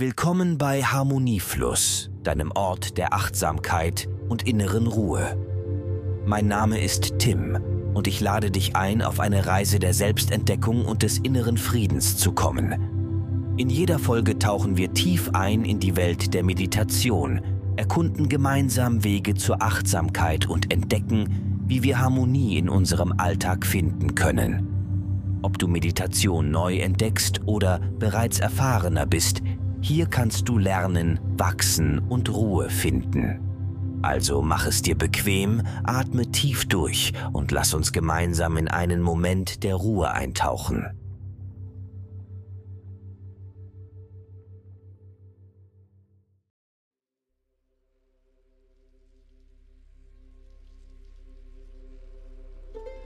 Willkommen bei Harmoniefluss, deinem Ort der Achtsamkeit und inneren Ruhe. Mein Name ist Tim und ich lade dich ein, auf eine Reise der Selbstentdeckung und des inneren Friedens zu kommen. In jeder Folge tauchen wir tief ein in die Welt der Meditation, erkunden gemeinsam Wege zur Achtsamkeit und entdecken, wie wir Harmonie in unserem Alltag finden können. Ob du Meditation neu entdeckst oder bereits erfahrener bist, hier kannst du lernen, wachsen und Ruhe finden. Also mach es dir bequem, atme tief durch und lass uns gemeinsam in einen Moment der Ruhe eintauchen.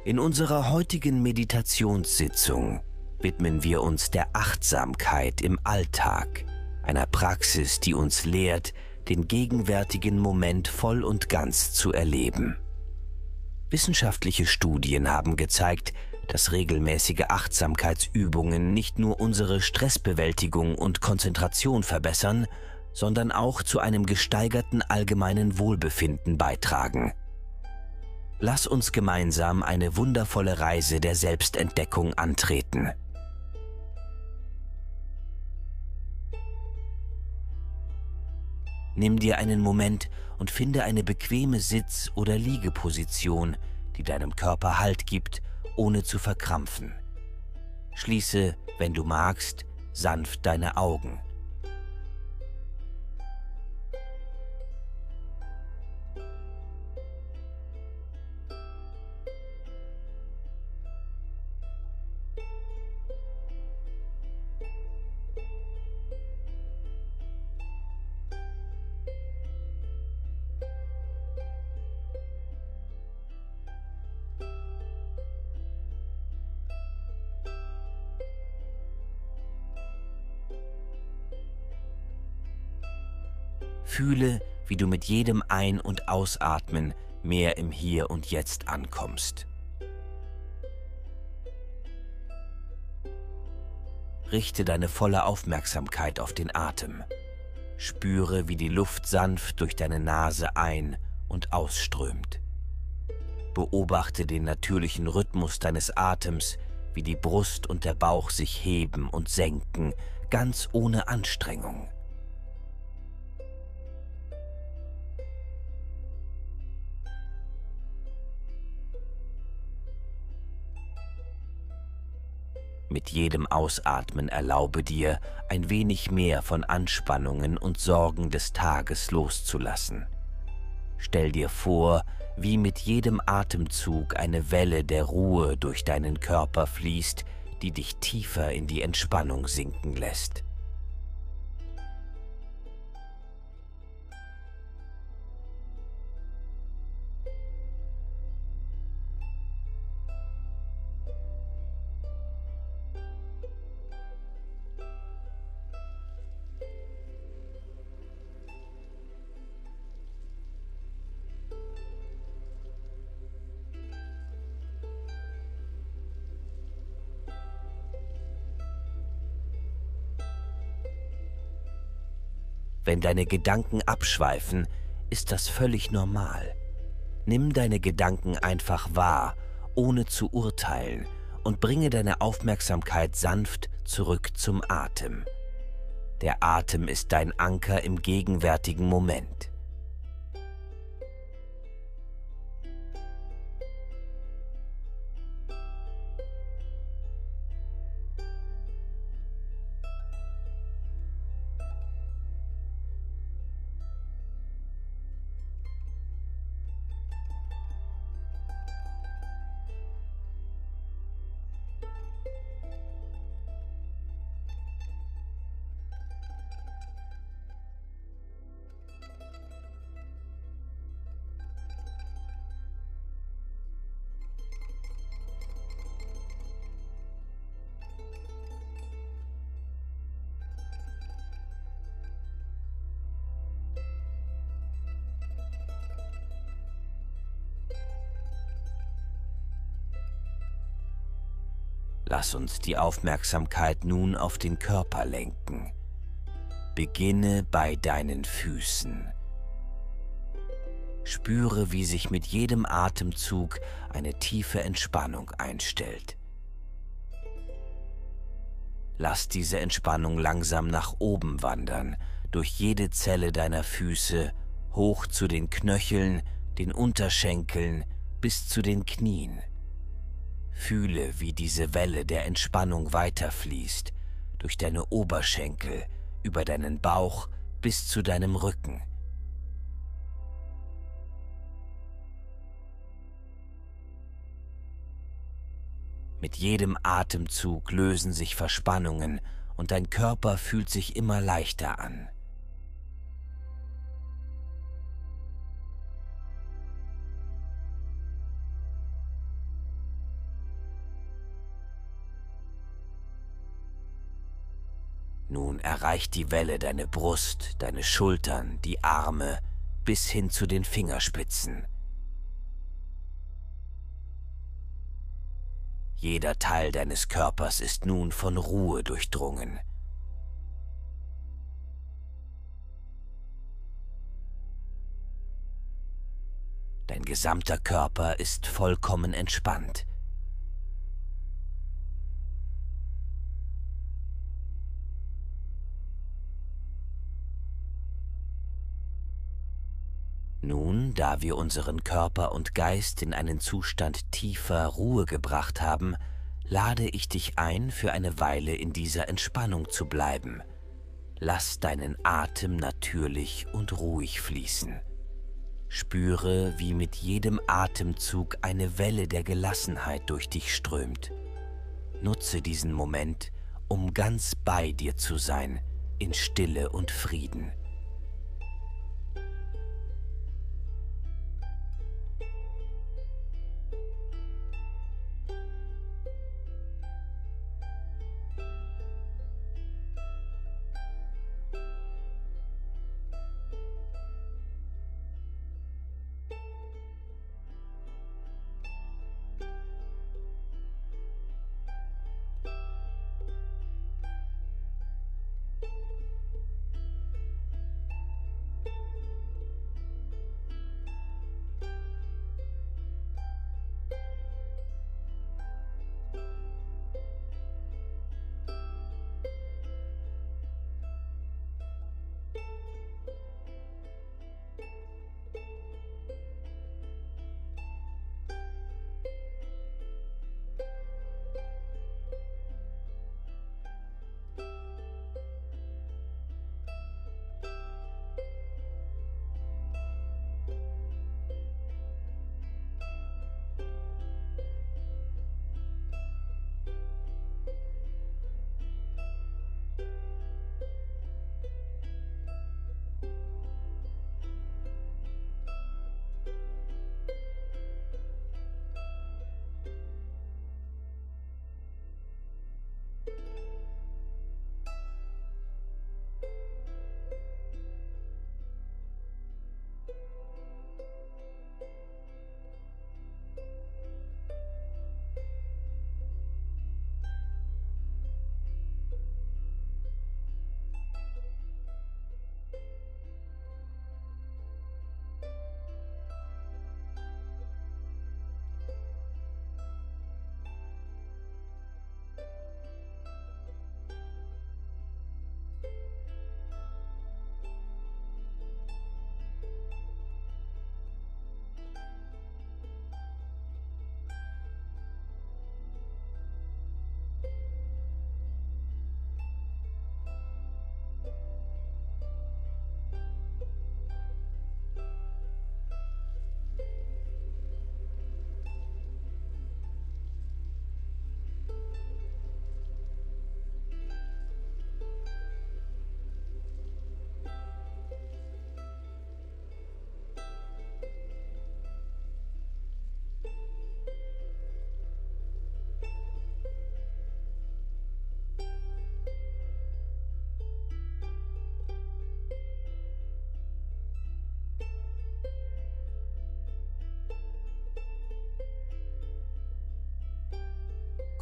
In unserer heutigen Meditationssitzung widmen wir uns der Achtsamkeit im Alltag einer Praxis, die uns lehrt, den gegenwärtigen Moment voll und ganz zu erleben. Wissenschaftliche Studien haben gezeigt, dass regelmäßige Achtsamkeitsübungen nicht nur unsere Stressbewältigung und Konzentration verbessern, sondern auch zu einem gesteigerten allgemeinen Wohlbefinden beitragen. Lass uns gemeinsam eine wundervolle Reise der Selbstentdeckung antreten. Nimm dir einen Moment und finde eine bequeme Sitz- oder Liegeposition, die deinem Körper Halt gibt, ohne zu verkrampfen. Schließe, wenn du magst, sanft deine Augen. Fühle, wie du mit jedem Ein- und Ausatmen mehr im Hier und Jetzt ankommst. Richte deine volle Aufmerksamkeit auf den Atem. Spüre, wie die Luft sanft durch deine Nase ein- und ausströmt. Beobachte den natürlichen Rhythmus deines Atems, wie die Brust und der Bauch sich heben und senken, ganz ohne Anstrengung. Mit jedem Ausatmen erlaube dir, ein wenig mehr von Anspannungen und Sorgen des Tages loszulassen. Stell dir vor, wie mit jedem Atemzug eine Welle der Ruhe durch deinen Körper fließt, die dich tiefer in die Entspannung sinken lässt. Wenn deine Gedanken abschweifen, ist das völlig normal. Nimm deine Gedanken einfach wahr, ohne zu urteilen, und bringe deine Aufmerksamkeit sanft zurück zum Atem. Der Atem ist dein Anker im gegenwärtigen Moment. Lass uns die Aufmerksamkeit nun auf den Körper lenken. Beginne bei deinen Füßen. Spüre, wie sich mit jedem Atemzug eine tiefe Entspannung einstellt. Lass diese Entspannung langsam nach oben wandern, durch jede Zelle deiner Füße, hoch zu den Knöcheln, den Unterschenkeln bis zu den Knien. Fühle, wie diese Welle der Entspannung weiterfließt, durch deine Oberschenkel, über deinen Bauch bis zu deinem Rücken. Mit jedem Atemzug lösen sich Verspannungen und dein Körper fühlt sich immer leichter an. Nun erreicht die Welle deine Brust, deine Schultern, die Arme bis hin zu den Fingerspitzen. Jeder Teil deines Körpers ist nun von Ruhe durchdrungen. Dein gesamter Körper ist vollkommen entspannt. Nun, da wir unseren Körper und Geist in einen Zustand tiefer Ruhe gebracht haben, lade ich dich ein, für eine Weile in dieser Entspannung zu bleiben. Lass deinen Atem natürlich und ruhig fließen. Spüre, wie mit jedem Atemzug eine Welle der Gelassenheit durch dich strömt. Nutze diesen Moment, um ganz bei dir zu sein, in Stille und Frieden.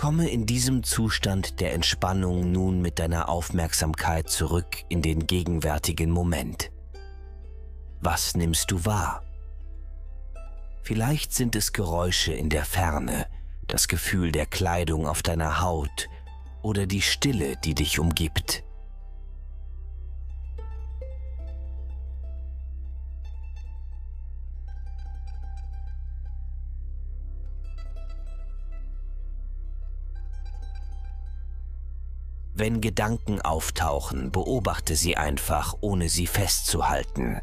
Komme in diesem Zustand der Entspannung nun mit deiner Aufmerksamkeit zurück in den gegenwärtigen Moment. Was nimmst du wahr? Vielleicht sind es Geräusche in der Ferne, das Gefühl der Kleidung auf deiner Haut oder die Stille, die dich umgibt. Wenn Gedanken auftauchen, beobachte sie einfach, ohne sie festzuhalten.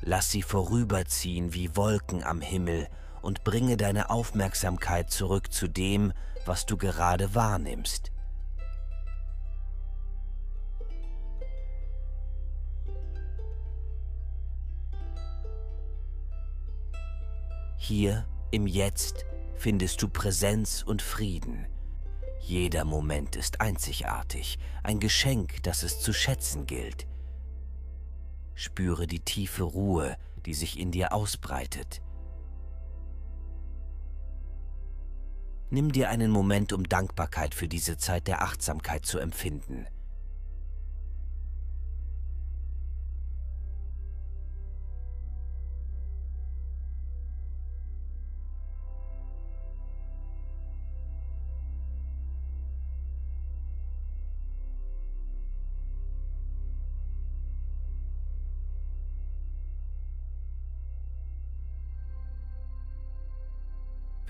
Lass sie vorüberziehen wie Wolken am Himmel und bringe deine Aufmerksamkeit zurück zu dem, was du gerade wahrnimmst. Hier im Jetzt findest du Präsenz und Frieden. Jeder Moment ist einzigartig, ein Geschenk, das es zu schätzen gilt. Spüre die tiefe Ruhe, die sich in dir ausbreitet. Nimm dir einen Moment, um Dankbarkeit für diese Zeit der Achtsamkeit zu empfinden.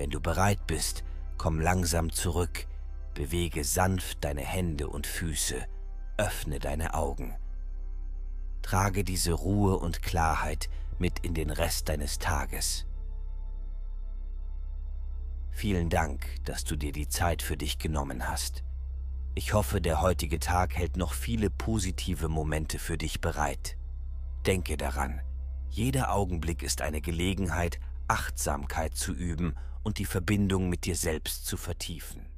Wenn du bereit bist, komm langsam zurück, bewege sanft deine Hände und Füße, öffne deine Augen. Trage diese Ruhe und Klarheit mit in den Rest deines Tages. Vielen Dank, dass du dir die Zeit für dich genommen hast. Ich hoffe, der heutige Tag hält noch viele positive Momente für dich bereit. Denke daran, jeder Augenblick ist eine Gelegenheit, Achtsamkeit zu üben und die Verbindung mit dir selbst zu vertiefen.